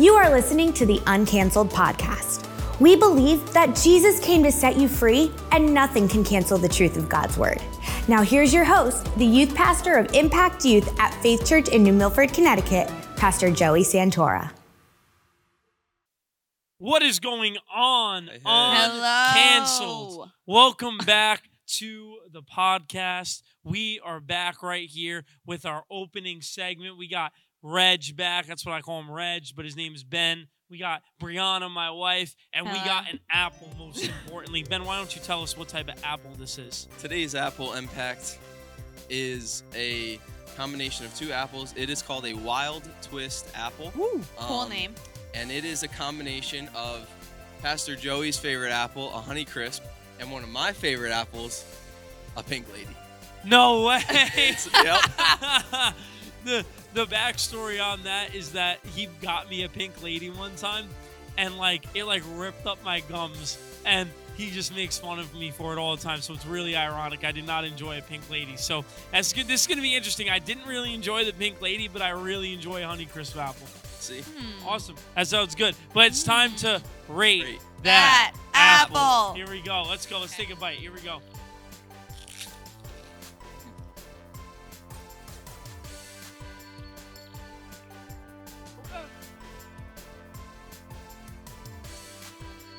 You are listening to the Uncanceled Podcast. We believe that Jesus came to set you free, and nothing can cancel the truth of God's Word. Now, here's your host, the youth pastor of Impact Youth at Faith Church in New Milford, Connecticut, Pastor Joey Santora. What is going on? Hey, canceled. Welcome back to the podcast. We are back right here with our opening segment. We got Reg back. That's what I call him, Reg, but his name is Ben. We got Brianna, my wife, and we Hello. got an apple, most importantly. Ben, why don't you tell us what type of apple this is? Today's Apple Impact is a combination of two apples. It is called a Wild Twist apple. Cool Um, name. And it is a combination of Pastor Joey's favorite apple, a Honey Crisp, and one of my favorite apples, a Pink Lady. No way. yep. the the backstory on that is that he got me a pink lady one time, and like it like ripped up my gums, and he just makes fun of me for it all the time. So it's really ironic. I did not enjoy a pink lady. So that's good. This is gonna be interesting. I didn't really enjoy the pink lady, but I really enjoy Honey Crisp apple. See? Hmm. Awesome. That sounds good. But it's time to rate, Rate. that, That apple. Here we go. Let's go. Let's take a bite. Here we go.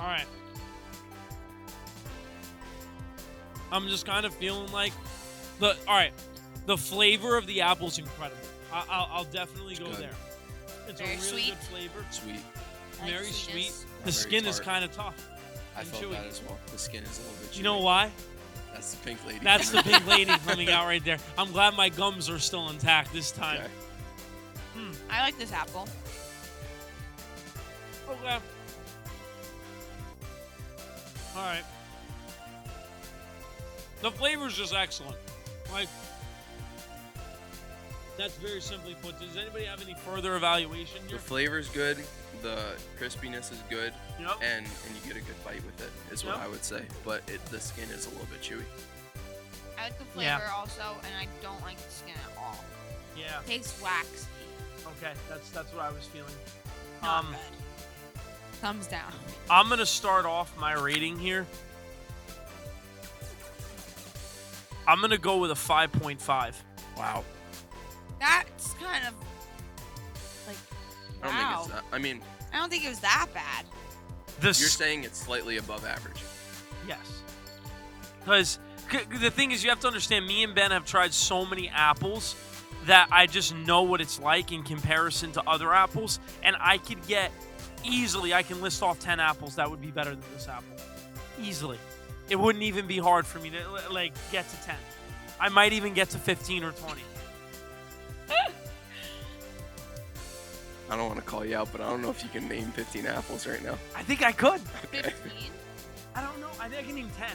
All right. I'm just kind of feeling like the all right. The flavor of the apple's incredible. I, I'll, I'll definitely It's go good. there. It's Very a really sweet. good flavor. Sweet. I like very sweet. The Very skin is kind of tough. I felt chewy. that as well. The skin is a little bit chewy. You know why? That's the Pink Lady. That's the pink lady coming out right there. I'm glad my gums are still intact this time. Okay. Hmm. I like this apple. Okay. All right. The flavor's just excellent. Like, that's very simply put. Does anybody have any further evaluation The here? flavor's good. The crispiness is good. Yep. and and you get a good bite with it is what Yep. I would say. But it, the skin is a little bit chewy. I like the flavor Yeah. also, and I don't like the skin at all. Yeah. tastes waxy. Okay. That's that's what I was feeling. Not Um, good. Thumbs down. I'm gonna start off my rating here. I'm gonna go with a 5.5. Wow. That's kind of like I don't wow. think it's. That, I mean, I don't think it was that bad. The you're saying it's slightly above average. Yes. Because the thing is, you have to understand, me and Ben have tried so many apples that I just know what it's like in comparison to other apples. And I could get easily, I can list off 10 apples that would be better than this apple. Easily. It wouldn't even be hard for me to like get to 10. I might even get to 15 or 20. I don't want to call you out, but I don't know if you can name 15 apples right now. I think I could. Okay. Fifteen. I don't know. I think I can name 10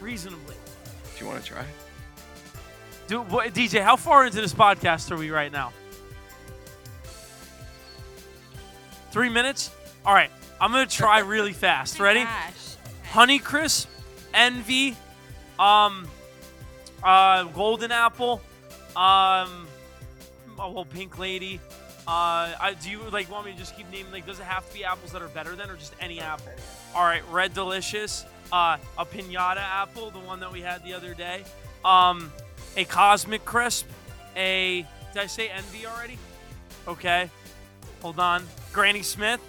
reasonably. Do you want to try. Dude, what, DJ, how far into this podcast are we right now? Three minutes? All right, I'm going to try really fast. Ready? Gosh. Okay. Honey Crisp, Envy, um, uh, Golden Apple, um, well, Pink Lady. Uh, I, do you like want me to just keep naming? Like, does it have to be apples that are better than, or just any apple? All right, Red Delicious, uh, a Pinata apple, the one that we had the other day, um, a Cosmic Crisp, a did I say Envy already? Okay, hold on, Granny Smith.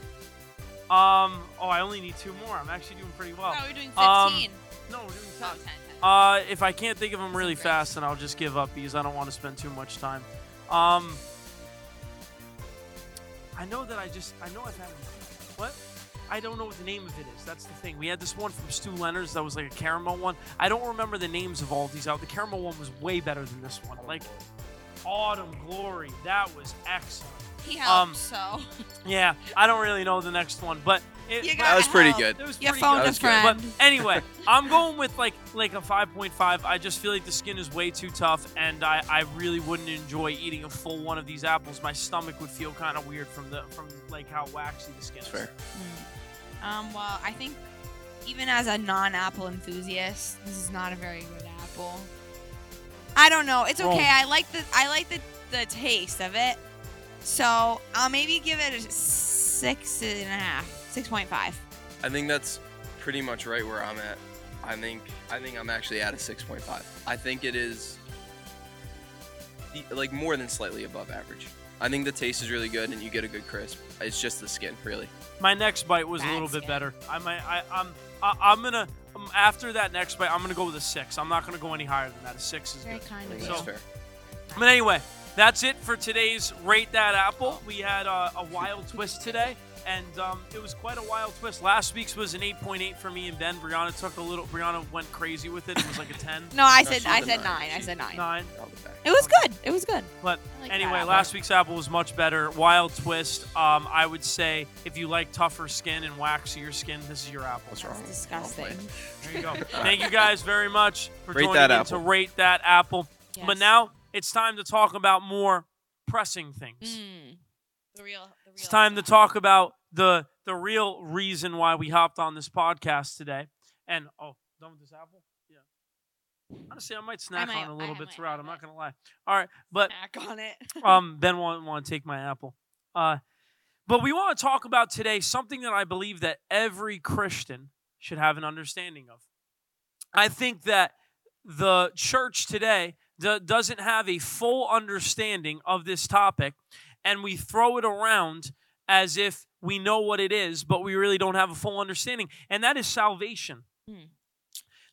Um, oh, I only need two more. I'm actually doing pretty well. Oh, we're doing Um, fifteen. No, we're doing No, 10. 10, 10. Uh, if I can't think of them really fast, then I'll just give up because I don't want to spend too much time. Um, I know that I just I know I've had what I don't know what the name of it is. That's the thing. We had this one from Stew Leonard's that was like a caramel one. I don't remember the names of all these out. The caramel one was way better than this one. Like Autumn Glory, that was excellent. He um, so Yeah, I don't really know the next one, but it, You got That was pretty good. it was You pretty phoned good. a was good. friend. But anyway, I'm going with like like a 5.5. I just feel like the skin is way too tough, and I, I really wouldn't enjoy eating a full one of these apples. My stomach would feel kind of weird from the from like how waxy the skin That's is. fair. Um, well, I think even as a non-apple enthusiast, this is not a very good apple. I don't know. It's Well- okay. I like the I like the the taste of it. So I'll maybe give it a six and a half, six point five. I think that's pretty much right where I'm at. I think I think I'm actually at a 6.5. I think it is like more than slightly above average. I think the taste is really good and you get a good crisp. It's just the skin, really. My next bite was a Bad little bit better. I might. I, I'm. I, I'm gonna. Um, after that next bite, I'm gonna go with a six. I'm not gonna go any higher than that. A six is Very good. kind of think you. that's fair. But anyway, that's it for today's rate that apple. We had uh, a wild twist today, and um, it was quite a wild twist. Last week's was an 8.8 for me and Ben. Brianna took a little. Brianna went crazy with it. It was like a 10, No, I said she's I a said nine. nine. I said nine. nine. I'll be back. It was good. It was good. But like anyway, apple. last week's apple was much better. Wild twist. Um, I would say if you like tougher skin and waxier skin, this is your apple. What's That's wrong? disgusting. There you go. Thank you guys very much for Rate joining that in apple. to rate that apple. But now it's time to talk about more pressing things. Mm. The real. The real. It's time to talk about the the real reason why we hopped on this podcast today. And oh, done with this apple? Yeah. Honestly, I might snack might- on a little I bit throughout. I'm not gonna lie. All right, but Snack on it. um, Ben won't want to take my apple. Uh, but we want to talk about today something that I believe that every Christian should have an understanding of. I think that the church today do- doesn't have a full understanding of this topic, and we throw it around as if we know what it is, but we really don't have a full understanding, and that is salvation. Hmm.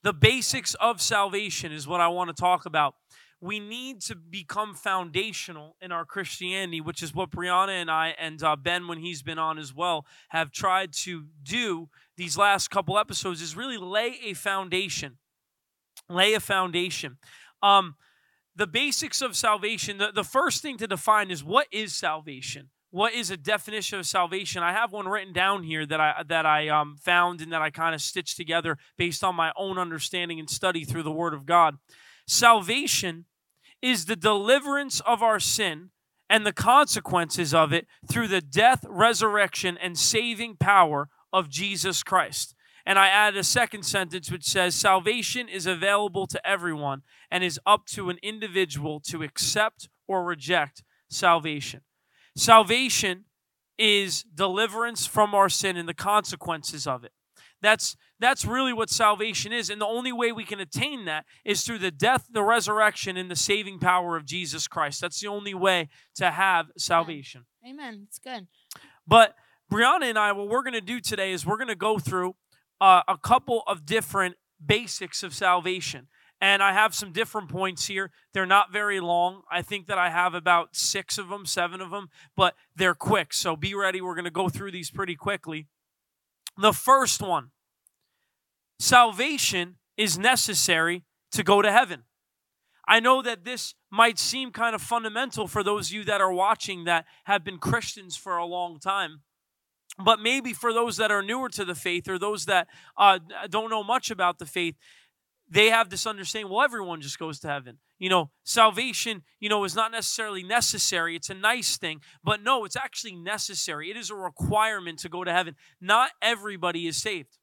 The basics of salvation is what I want to talk about we need to become foundational in our Christianity, which is what Brianna and I and uh, Ben, when he's been on as well, have tried to do these last couple episodes. Is really lay a foundation, lay a foundation. Um, the basics of salvation. The, the first thing to define is what is salvation. What is a definition of salvation? I have one written down here that I that I um, found and that I kind of stitched together based on my own understanding and study through the Word of God. Salvation is the deliverance of our sin and the consequences of it through the death, resurrection, and saving power of Jesus Christ. And I added a second sentence which says, Salvation is available to everyone and is up to an individual to accept or reject salvation. Salvation is deliverance from our sin and the consequences of it. That's that's really what salvation is. And the only way we can attain that is through the death, the resurrection, and the saving power of Jesus Christ. That's the only way to have salvation. Amen. It's good. But Brianna and I, what we're going to do today is we're going to go through uh, a couple of different basics of salvation. And I have some different points here. They're not very long. I think that I have about six of them, seven of them, but they're quick. So be ready. We're going to go through these pretty quickly. The first one salvation is necessary to go to heaven. I know that this might seem kind of fundamental for those of you that are watching that have been Christians for a long time. But maybe for those that are newer to the faith or those that uh, don't know much about the faith, they have this understanding well, everyone just goes to heaven. You know, salvation, you know, is not necessarily necessary. It's a nice thing. But no, it's actually necessary. It is a requirement to go to heaven. Not everybody is saved.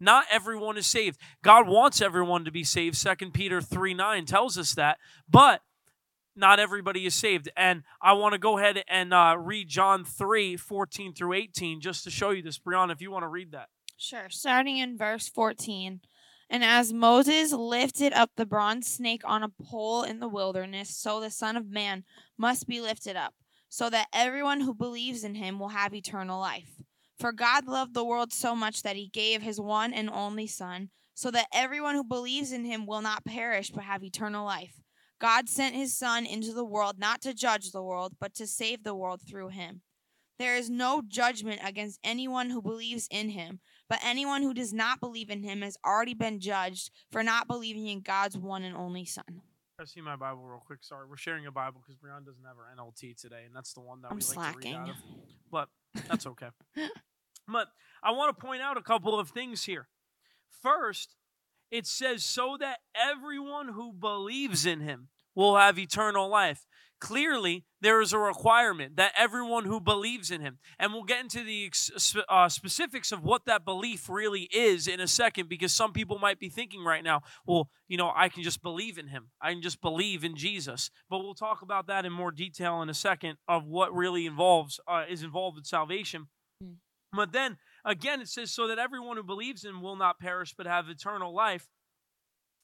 Not everyone is saved. God wants everyone to be saved. 2 Peter 3 9 tells us that. But not everybody is saved. And I want to go ahead and uh, read John 3 14 through 18 just to show you this. Brianna, if you want to read that. Sure. Starting in verse 14. And as Moses lifted up the bronze snake on a pole in the wilderness, so the Son of Man must be lifted up, so that everyone who believes in him will have eternal life. For God loved the world so much that he gave his one and only Son, so that everyone who believes in him will not perish but have eternal life. God sent his Son into the world not to judge the world, but to save the world through him. There is no judgment against anyone who believes in him, but anyone who does not believe in him has already been judged for not believing in God's one and only Son. I see my Bible real quick. Sorry, we're sharing a Bible because Brianna doesn't have her NLT today, and that's the one that I'm we like to read out of. But that's okay. but I want to point out a couple of things here. First, it says so that everyone who believes in him will have eternal life. Clearly, there is a requirement that everyone who believes in him, and we'll get into the uh, specifics of what that belief really is in a second, because some people might be thinking right now, well, you know, I can just believe in him. I can just believe in Jesus. But we'll talk about that in more detail in a second of what really involves uh, is involved with salvation. But then again, it says, so that everyone who believes in him will not perish but have eternal life.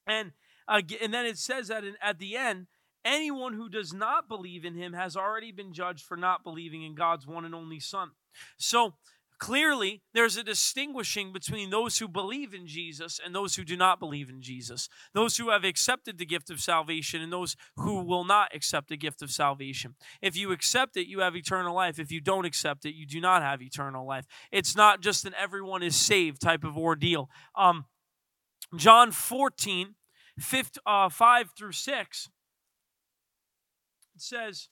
And, uh, and then it says that in, at the end, anyone who does not believe in him has already been judged for not believing in God's one and only Son. So clearly, there's a distinguishing between those who believe in Jesus and those who do not believe in Jesus, those who have accepted the gift of salvation and those who will not accept the gift of salvation. If you accept it, you have eternal life. If you don't accept it, you do not have eternal life. It's not just an everyone is saved type of ordeal. Um, John 14, 5, uh, 5 through 6 it says,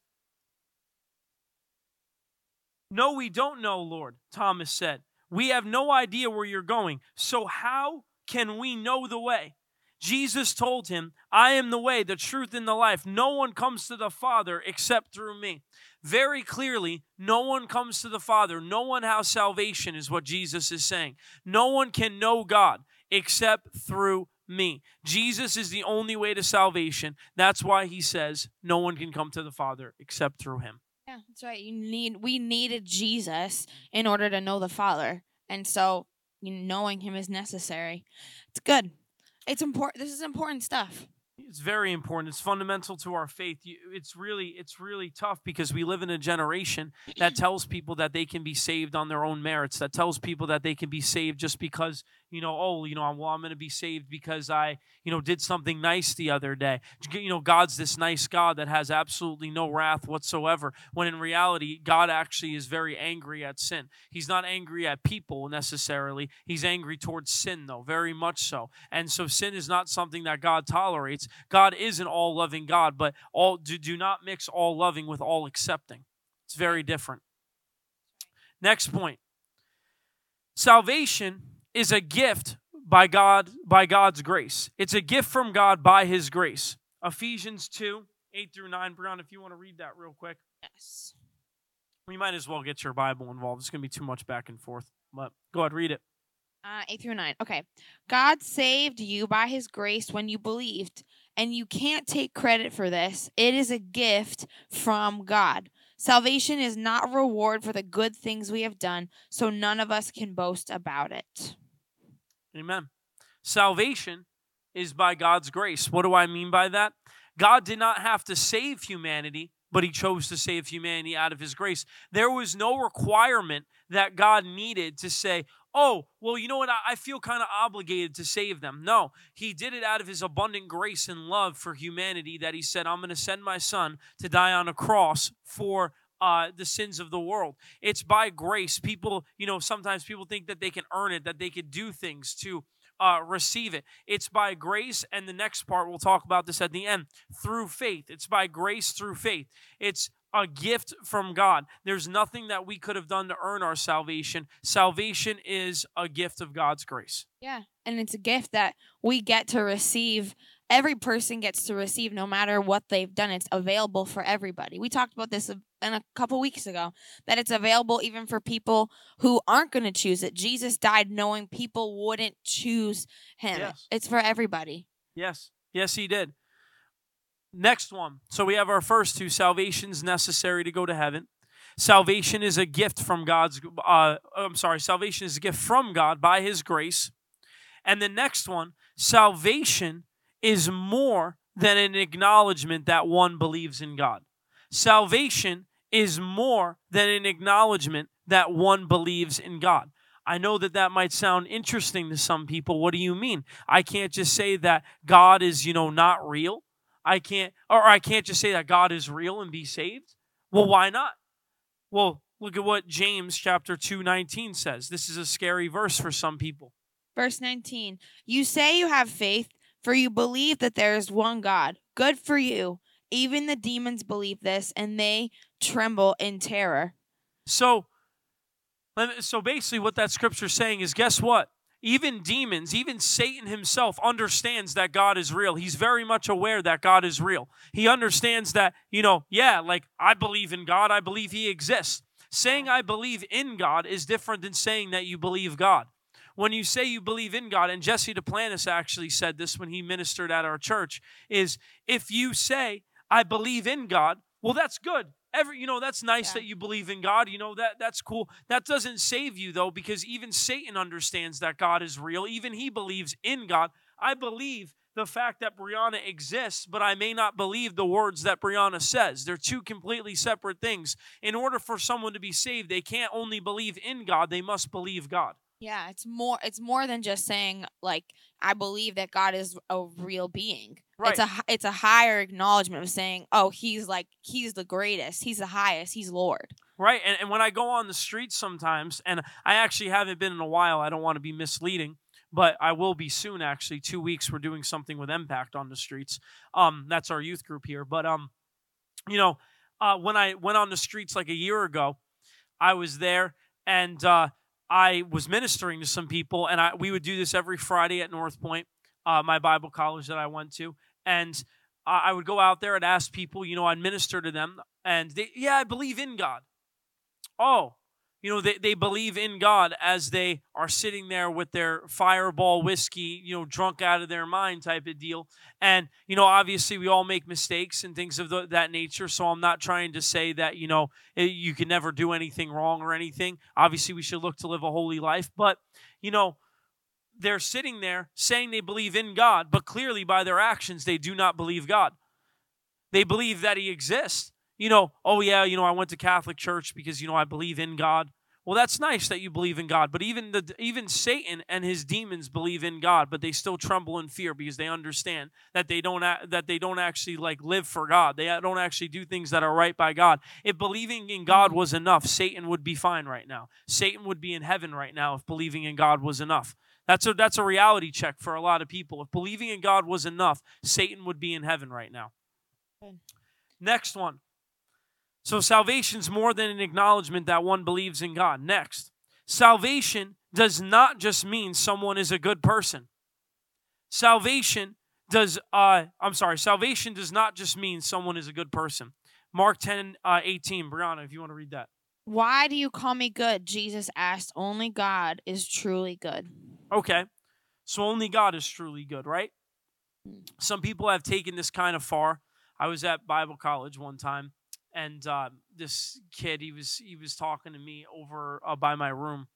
No, we don't know, Lord, Thomas said. We have no idea where you're going. So how can we know the way? Jesus told him, I am the way, the truth, and the life. No one comes to the Father except through me. Very clearly, no one comes to the Father. No one has salvation, is what Jesus is saying. No one can know God except through me. Jesus is the only way to salvation. That's why he says no one can come to the Father except through him. Yeah, that's right. You need we needed Jesus in order to know the Father. And so knowing him is necessary. It's good. It's important. This is important stuff. It's very important. It's fundamental to our faith. It's really, it's really tough because we live in a generation that tells people that they can be saved on their own merits. That tells people that they can be saved just because you know, oh, you know, I'm, well, I'm going to be saved because I, you know, did something nice the other day. You know, God's this nice God that has absolutely no wrath whatsoever. When in reality, God actually is very angry at sin. He's not angry at people necessarily. He's angry towards sin, though, very much so. And so sin is not something that God tolerates. God is an all loving God, but all do, do not mix all loving with all accepting. It's very different. Next point. Salvation is a gift by God by God's grace. It's a gift from God by his grace. Ephesians 2, 8 through 9. Brown, if you want to read that real quick. Yes. We might as well get your Bible involved. It's going to be too much back and forth. But go ahead, read it. Uh, 8 through 9. Okay. God saved you by his grace when you believed, and you can't take credit for this. It is a gift from God. Salvation is not a reward for the good things we have done, so none of us can boast about it. Amen. Salvation is by God's grace. What do I mean by that? God did not have to save humanity, but he chose to save humanity out of his grace. There was no requirement that God needed to say, oh, well, you know what? I feel kind of obligated to save them. No, he did it out of his abundant grace and love for humanity that he said, I'm going to send my son to die on a cross for uh, the sins of the world. It's by grace. People, you know, sometimes people think that they can earn it, that they could do things to uh, receive it. It's by grace, and the next part, we'll talk about this at the end, through faith. It's by grace through faith. It's a gift from God. There's nothing that we could have done to earn our salvation. Salvation is a gift of God's grace. Yeah, and it's a gift that we get to receive every person gets to receive no matter what they've done. It's available for everybody. We talked about this in a couple weeks ago that it's available even for people who aren't going to choose it. Jesus died knowing people wouldn't choose him. Yes. It's for everybody. Yes. Yes, he did. Next one. So we have our first two salvations necessary to go to heaven. Salvation is a gift from God's uh, I'm sorry, salvation is a gift from God by his grace. And the next one, salvation is more than an acknowledgement that one believes in God. Salvation is more than an acknowledgement that one believes in God. I know that that might sound interesting to some people. What do you mean? I can't just say that God is, you know, not real. I can't or I can't just say that God is real and be saved. Well, why not? Well, look at what James chapter 2 19 says. This is a scary verse for some people. Verse 19. You say you have faith, for you believe that there is one God. Good for you. Even the demons believe this, and they tremble in terror. So, so basically, what that scripture is saying is guess what? Even demons, even Satan himself understands that God is real. He's very much aware that God is real. He understands that, you know, yeah, like I believe in God, I believe He exists. Saying I believe in God is different than saying that you believe God when you say you believe in God, and Jesse Duplantis actually said this when he ministered at our church, is if you say, I believe in God, well, that's good. every you know that's nice Yeah. that you believe in God. You know that that's cool. That doesn't save you though, because even Satan understands that God is real. Even he believes in God. I believe the fact that Brianna exists, but I may not believe the words that Brianna says. They're two completely separate things. In order for someone to be saved, they can't only believe in God; they must believe God. Yeah, it's more it's more than just saying like I believe that God is a real being. Right. It's a it's a higher acknowledgement of saying, "Oh, he's like he's the greatest. He's the highest. He's Lord." Right. And, and when I go on the streets sometimes, and I actually haven't been in a while, I don't want to be misleading, but I will be soon actually. Two weeks we're doing something with Impact on the streets. Um, that's our youth group here. But um, you know, uh, when I went on the streets like a year ago, I was there and uh, I was ministering to some people, and I we would do this every Friday at North Point, uh, my Bible college that I went to, and I would go out there and ask people, you know, I'd minister to them, and they, yeah, I believe in God. Oh, you know, they, they believe in God as they are sitting there with their fireball whiskey, you know, drunk out of their mind type of deal. And, you know, obviously we all make mistakes and things of the, that nature. So I'm not trying to say that, you know, you can never do anything wrong or anything. Obviously we should look to live a holy life. But, you know, they're sitting there saying they believe in God, but clearly by their actions, they do not believe God. They believe that He exists. You know, oh yeah, you know, I went to Catholic church because you know I believe in God. Well, that's nice that you believe in God, but even the even Satan and his demons believe in God, but they still tremble in fear because they understand that they don't that they don't actually like live for God. They don't actually do things that are right by God. If believing in God was enough, Satan would be fine right now. Satan would be in heaven right now if believing in God was enough. That's a that's a reality check for a lot of people. If believing in God was enough, Satan would be in heaven right now. Good. Next one. So salvation's more than an acknowledgement that one believes in God. Next. Salvation does not just mean someone is a good person. Salvation does uh I'm sorry, salvation does not just mean someone is a good person. Mark 10 uh, 18, Brianna, if you want to read that. Why do you call me good? Jesus asked. Only God is truly good. Okay. So only God is truly good, right? Some people have taken this kind of far. I was at Bible college one time, and uh, this kid he was he was talking to me over uh, by my room,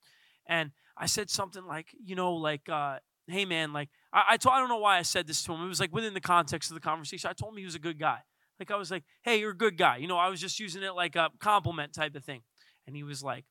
and I said something like, you know, like, uh, hey man, like I I, I don't know why I said this to him. It was like within the context of the conversation. I told him he was a good guy. Like I was like, hey, you're a good guy. You know, I was just using it like a compliment type of thing, and he was like,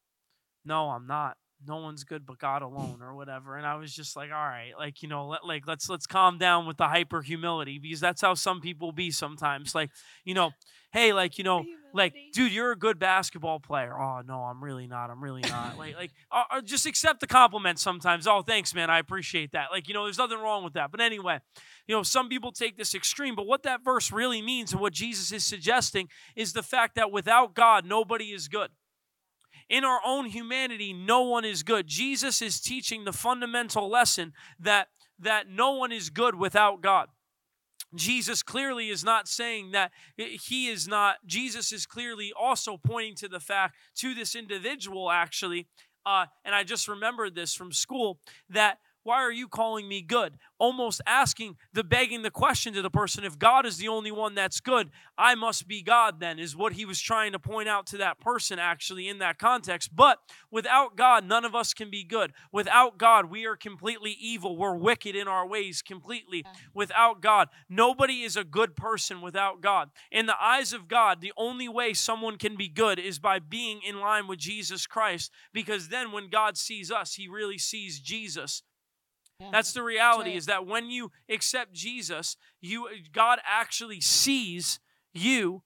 no, I'm not no one's good but God alone or whatever. And I was just like, all right, like, you know, let, like let's let's calm down with the hyper humility because that's how some people be sometimes. Like, you know, hey, like, you know, like, dude, you're a good basketball player. Oh no, I'm really not. I'm really not. like, like, uh, uh, just accept the compliment sometimes. Oh, thanks, man. I appreciate that. Like, you know, there's nothing wrong with that. But anyway, you know, some people take this extreme, but what that verse really means and what Jesus is suggesting is the fact that without God, nobody is good in our own humanity no one is good. Jesus is teaching the fundamental lesson that that no one is good without god. Jesus clearly is not saying that he is not jesus is clearly also pointing to the fact to this individual actually uh, and i just remembered this from school that why are you calling me good? Almost asking the begging the question to the person if god is the only one that's good i must be god then is what he was trying to point out to that person actually in that context. But without god none of us can be good. Without god we are completely evil. We're wicked in our ways completely. Without god nobody is a good person without god. In the eyes of god the only way someone can be good is by being in line with jesus christ because then when god sees us he really sees jesus that's the reality right. is that when you accept Jesus, you God actually sees you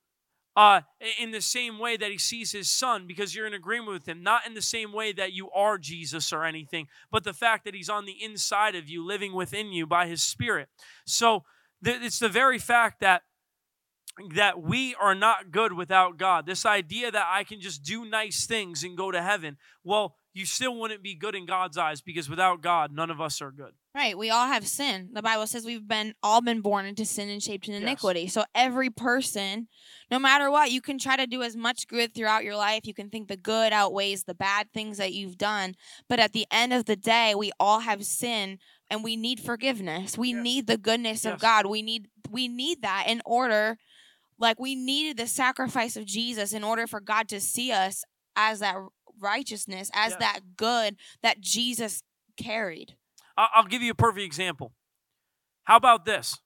uh, in the same way that he sees his son because you're in agreement with him, not in the same way that you are Jesus or anything, but the fact that he's on the inside of you, living within you by his spirit. So th- it's the very fact that that we are not good without God. This idea that I can just do nice things and go to heaven, well, you still wouldn't be good in God's eyes because without God, none of us are good. Right. We all have sin. The Bible says we've been all been born into sin and shaped in Yes. iniquity. So every person, no matter what, you can try to do as much good throughout your life. You can think the good outweighs the bad things that you've done. But at the end of the day, we all have sin and we need forgiveness. We Yes. need the goodness Yes. of God. We need we need that in order like we needed the sacrifice of Jesus in order for God to see us as that righteousness, as that good that Jesus carried. I'll give you a perfect example. How about this?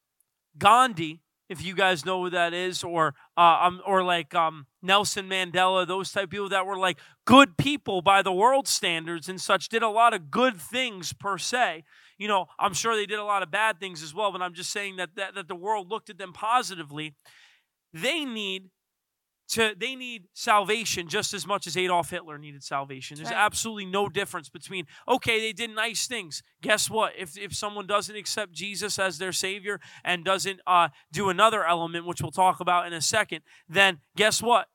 Gandhi, if you guys know who that is, or uh, um, or like um, Nelson Mandela, those type of people that were like good people by the world standards and such, did a lot of good things per se. You know, I'm sure they did a lot of bad things as well, but I'm just saying that that, that the world looked at them positively. They need to they need salvation just as much as Adolf Hitler needed salvation. There's Right. absolutely no difference between okay, they did nice things. Guess what? If if someone doesn't accept Jesus as their savior and doesn't uh, do another element, which we'll talk about in a second, then guess what?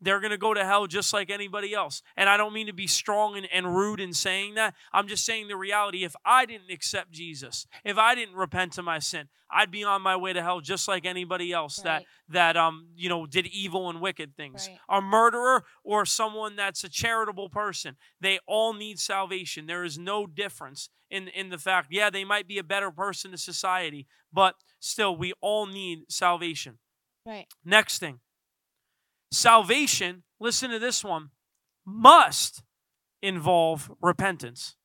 They're going to go to hell just like anybody else. And I don't mean to be strong and, and rude in saying that. I'm just saying the reality. If I didn't accept Jesus, if I didn't repent of my sin, I'd be on my way to hell just like anybody else that that um you know did evil and wicked things. Right. A murderer or someone that's a charitable person, they all need salvation. There is no difference in in the fact, yeah, they might be a better person to society, but still we all need salvation. Right. Next thing. Salvation, listen to this one, must involve repentance.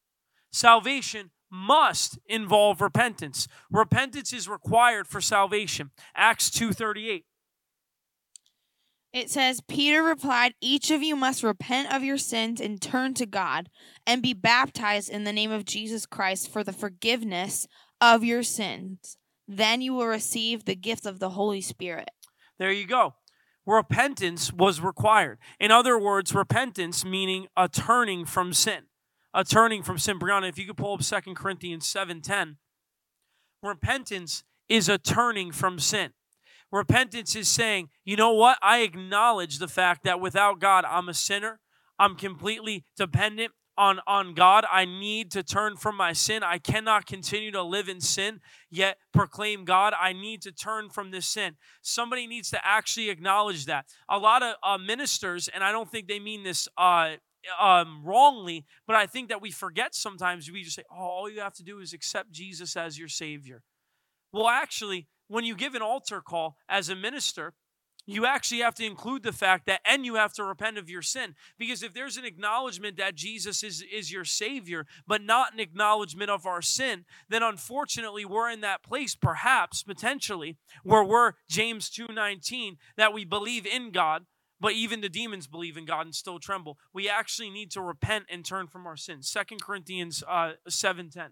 Salvation must involve repentance. Repentance is required for salvation. Acts 2:38. It says, Peter replied, Each of you must repent of your sins and turn to God and be baptized in the name of Jesus Christ for the forgiveness of your sins. Then you will receive the gift of the Holy Spirit. There you go. Repentance was required. In other words, repentance meaning a turning from sin. A turning from sin. Brianna, if you could pull up 2 Corinthians 7:10. Repentance is a turning from sin. Repentance is saying, you know what? I acknowledge the fact that without God, I'm a sinner. I'm completely dependent on, on God. I need to turn from my sin. I cannot continue to live in sin, yet proclaim God. I need to turn from this sin. Somebody needs to actually acknowledge that. A lot of uh, ministers, and I don't think they mean this uh, um, wrongly, but I think that we forget sometimes. We just say, oh, all you have to do is accept Jesus as your Savior. Well, actually, when you give an altar call as a minister, you actually have to include the fact that and you have to repent of your sin. Because if there's an acknowledgement that jesus is is your savior but not an acknowledgement of our sin then unfortunately we're in that place perhaps potentially where we're james 2.19 that we believe in god but even the demons believe in god and still tremble. We actually need to repent and turn from our sins. 2 corinthians uh, 7.10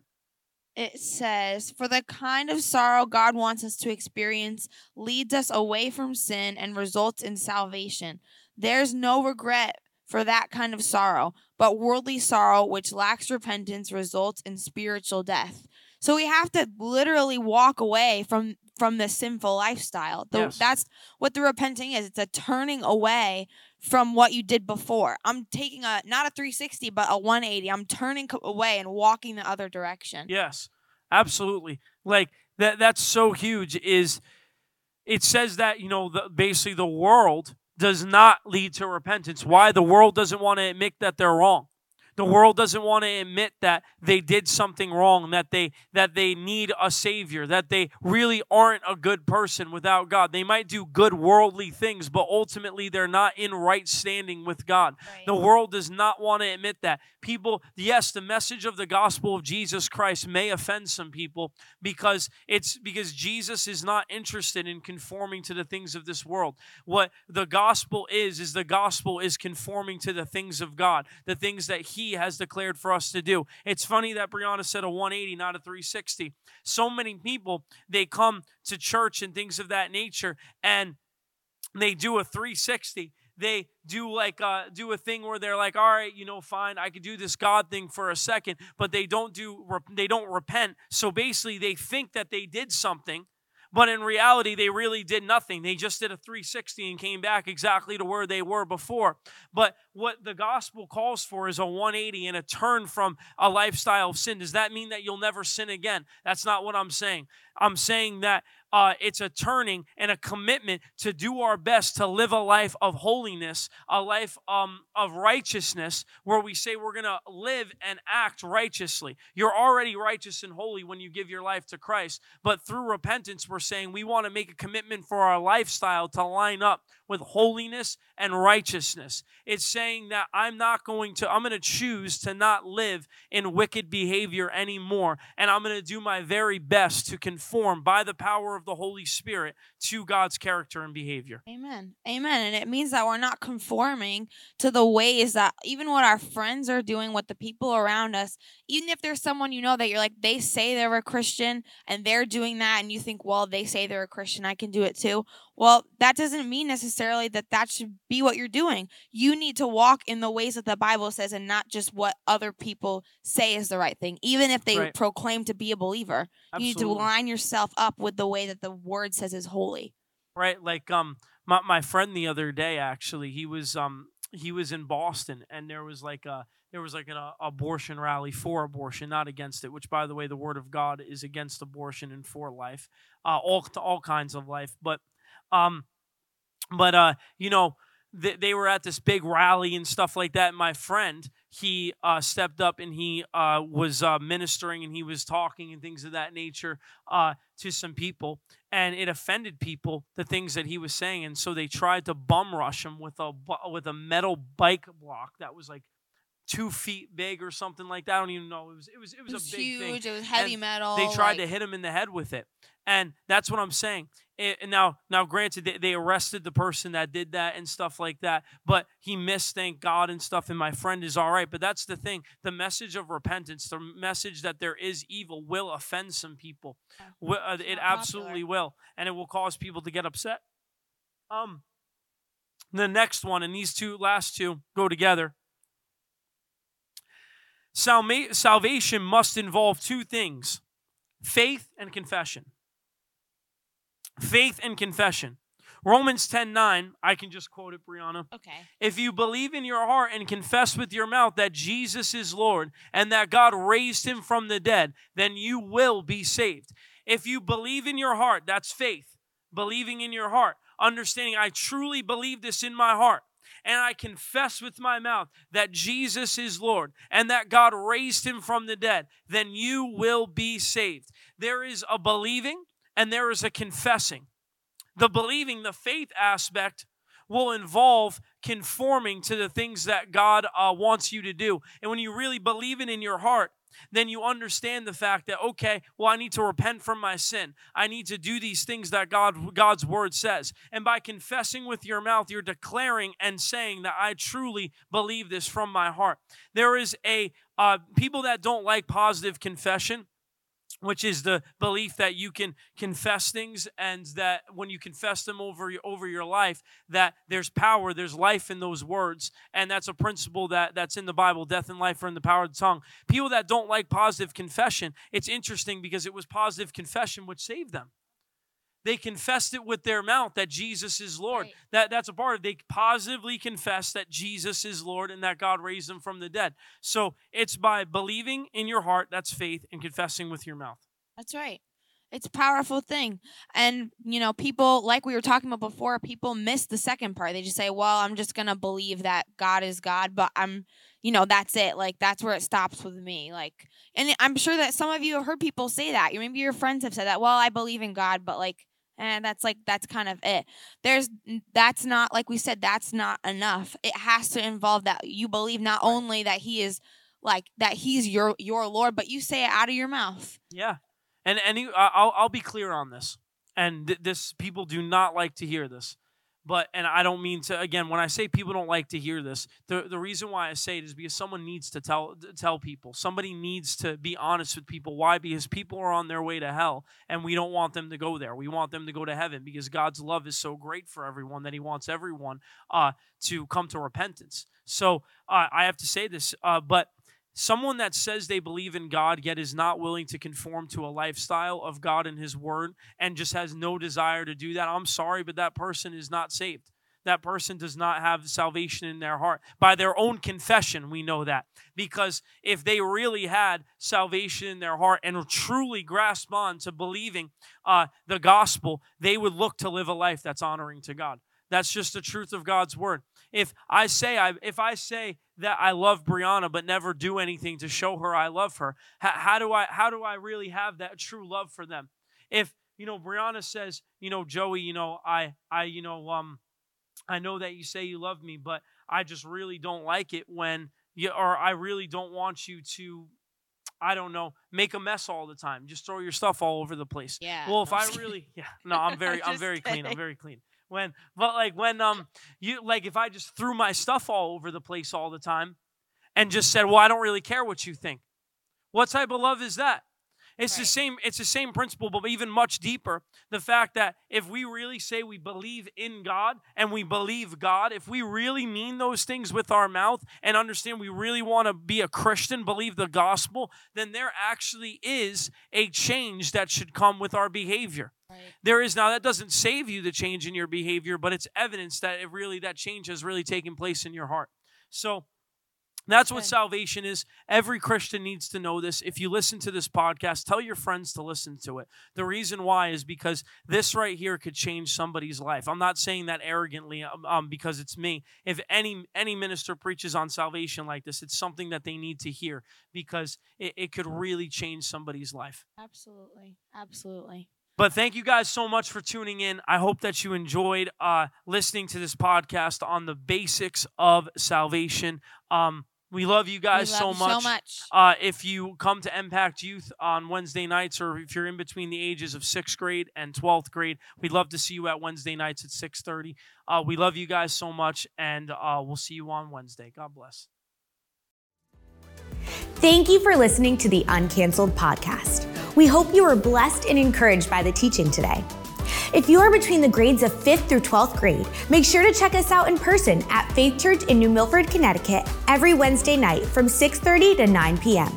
It says, For the kind of sorrow God wants us to experience leads us away from sin and results in salvation. There's no regret for that kind of sorrow, but worldly sorrow, which lacks repentance, results in spiritual death. So we have to literally walk away from from the sinful lifestyle. The- Yes. That's what the repenting is. It's a turning away from what you did before. I'm taking a not a 360 but a 180. I'm turning away and walking the other direction. Yes, absolutely. Like that that's so huge is it says that, you know, the, basically the world does not lead to repentance. Why? The world doesn't want to admit that they're wrong. The world doesn't want to admit that they did something wrong, that they that they need a savior, that they really aren't a good person without God. They might do good worldly things, but ultimately they're not in right standing with God. The world does not want to admit that. People, yes, the message of the gospel of Jesus Christ may offend some people because it's because Jesus is not interested in conforming to the things of this world. What the gospel is is the gospel is conforming to the things of God, the things that he has declared for us to do. It's funny that Brianna said a 180, not a 360. So many people, they come to church and things of that nature and they do a 360 they do like uh, do a thing where they're like all right you know fine i could do this god thing for a second but they don't do they don't repent so basically they think that they did something but in reality they really did nothing. They just did a 360 and came back exactly to where they were before. But what the gospel calls for is a 180 and a turn from a lifestyle of sin. Does that mean that you'll never sin again? That's not what i'm saying. I'm saying that uh, it's a turning and a commitment to do our best to live a life of holiness, a life um, of righteousness, where we say we're going to live and act righteously. You're already righteous and holy when you give your life to Christ, but through repentance, we're saying we want to make a commitment for our lifestyle to line up with holiness and righteousness. It's saying that I'm not going to, I'm going to choose to not live in wicked behavior anymore. And I'm going to do my very best to conform by the power of the Holy Spirit to God's character and behavior. Amen. Amen. And it means that we're not conforming to the ways that even what our friends are doing, what the people around us, even if there's someone you know that you're like, they say they're a Christian and they're doing that, and you think, well, they say they're a Christian, I can do it too. Well, that doesn't mean necessarily that that should be what you're doing. You need to walk in the ways that the Bible says and not just what other people say is the right thing, even if they Right. proclaim to be a believer. You need to Absolutely. line yourself up with the way that the word says is holy. right like um my, my friend the other day actually he was um he was in boston and there was like a there was like an uh, abortion rally for abortion not against it which by the way the word of god is against abortion and for life uh all all kinds of life but um but uh you know they, they were at this big rally and stuff like that and my friend he uh, stepped up and he uh, was uh, ministering and he was talking and things of that nature uh, to some people and it offended people the things that he was saying and so they tried to bum rush him with a with a metal bike block that was like two feet big or something like that. I don't even know. It was it was it was, It was a big huge. thing. It was heavy And metal. They tried like- to hit him in the head with it, and that's what I'm saying. A- And now, now, granted, they, they arrested the person that did that and stuff like that, but he missed, thank God, and stuff. And my friend is all right. But that's the thing: the message of repentance, the message that there is evil, will offend some people. Yeah. Uh, it not popular. absolutely will, and it will cause people to get upset. Um, the next one, and these two last two go together. Salma- salvation must involve two things faith and confession. Faith and confession. Romans 10 9, I can just quote it, Brianna. Okay. If you believe in your heart and confess with your mouth that Jesus is Lord and that God raised him from the dead, then you will be saved. If you believe in your heart, that's faith. Believing in your heart, understanding I truly believe this in my heart. And I confess with my mouth that Jesus is Lord and that God raised him from the dead, then you will be saved. There is a believing and there is a confessing. The believing, the faith aspect, will involve conforming to the things that God uh, wants you to do. And when you really believe it in your heart, then you understand the fact that okay, well I need to repent from my sin. I need to do these things that God God's word says. And by confessing with your mouth, you're declaring and saying that I truly believe this from my heart. There is a uh, people that don't like positive confession which is the belief that you can confess things and that when you confess them over your, over your life that there's power there's life in those words. And that's a principle that that's in the bible death and life are in the power of the tongue. People that don't like positive confession it's interesting because it was positive confession which saved them they confessed it with their mouth that Jesus is Lord. Right. That that's a part of it. They positively confess that Jesus is Lord and that God raised him from the dead. So it's by believing in your heart, that's faith, and confessing with your mouth. That's right. It's a powerful thing. And, you know, people, like we were talking about before, people miss the second part. They just say, well, I'm just going to believe that God is God, but I'm, you know, that's it. Like, that's where it stops with me. Like, and I'm sure that some of you have heard people say that. You maybe your friends have said that, well, I believe in God, but like, and that's like that's kind of it. There's that's not like we said that's not enough. It has to involve that you believe not only that he is like that he's your your lord but you say it out of your mouth. Yeah, and and I'll I'll be clear on this. And th- this people do not like to hear this, but and I don't mean to. Again, when I say people don't like to hear this, the the reason why I say it is because someone needs to tell tell people. Somebody needs to be honest with people. Why? Because people are on their way to hell, and we don't want them to go there. We want them to go to heaven because God's love is so great for everyone that He wants everyone uh, to come to repentance. So uh, I have to say this, uh, but someone that says they believe in God yet is not willing to conform to a lifestyle of God and His Word and just has no desire to do that, I'm sorry, but that person is not saved. that person does not have salvation in their heart. By their own confession, we know that. Because if they really had salvation in their heart and truly grasped on to believing uh, the gospel, they would look to live a life that's honoring to God. That's just the truth of God's word. If I say I if I say that I love Brianna but never do anything to show her I love her, how, how do I how do I really have that true love for them? If you know Brianna says, you know Joey, you know I I you know um I know that you say you love me, but I just really don't like it when you or I really don't want you to I don't know, make a mess all the time. Just throw your stuff all over the place. Yeah. Well, if I really, yeah, no, I'm very, I'm very clean. I'm very clean. When, but like when, um, you like if I just threw my stuff all over the place all the time, and just said, "Well, I don't really care what you think." What type of love is that? It's the same. It's the same principle, but even much deeper. The fact that if we really say we believe in God and we believe God, if we really mean those things with our mouth and understand we really want to be a Christian, believe the gospel, then there actually is a change that should come with our behavior. Right. There is now that doesn't save you the change in your behavior, but it's evidence that it really that change has really taken place in your heart. So that's what salvation is. Every Christian needs to know this. If you listen to this podcast, tell your friends to listen to it. The reason why is because this right here could change somebody's life. I'm not saying that arrogantly um, um, because it's me. If any any minister preaches on salvation like this, it's something that they need to hear because it, it could really change somebody's life. Absolutely. Absolutely. But thank you guys so much for tuning in. I hope that you enjoyed uh, listening to this podcast on the basics of salvation. Um, we love you guys we so love much. So much. Uh, if you come to Mpact Youth on Wednesday nights, or if you're in between the ages of sixth grade and twelfth grade, we'd love to see you at Wednesday nights at six thirty. Uh, we love you guys so much, and uh, we'll see you on Wednesday. God bless. Thank you for listening to the Uncanceled podcast. We hope you were blessed and encouraged by the teaching today. If you are between the grades of 5th through 12th grade, make sure to check us out in person at Faith Church in New Milford, Connecticut every Wednesday night from 6:30 to 9 p.m.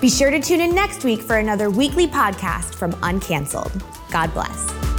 Be sure to tune in next week for another weekly podcast from Uncanceled. God bless.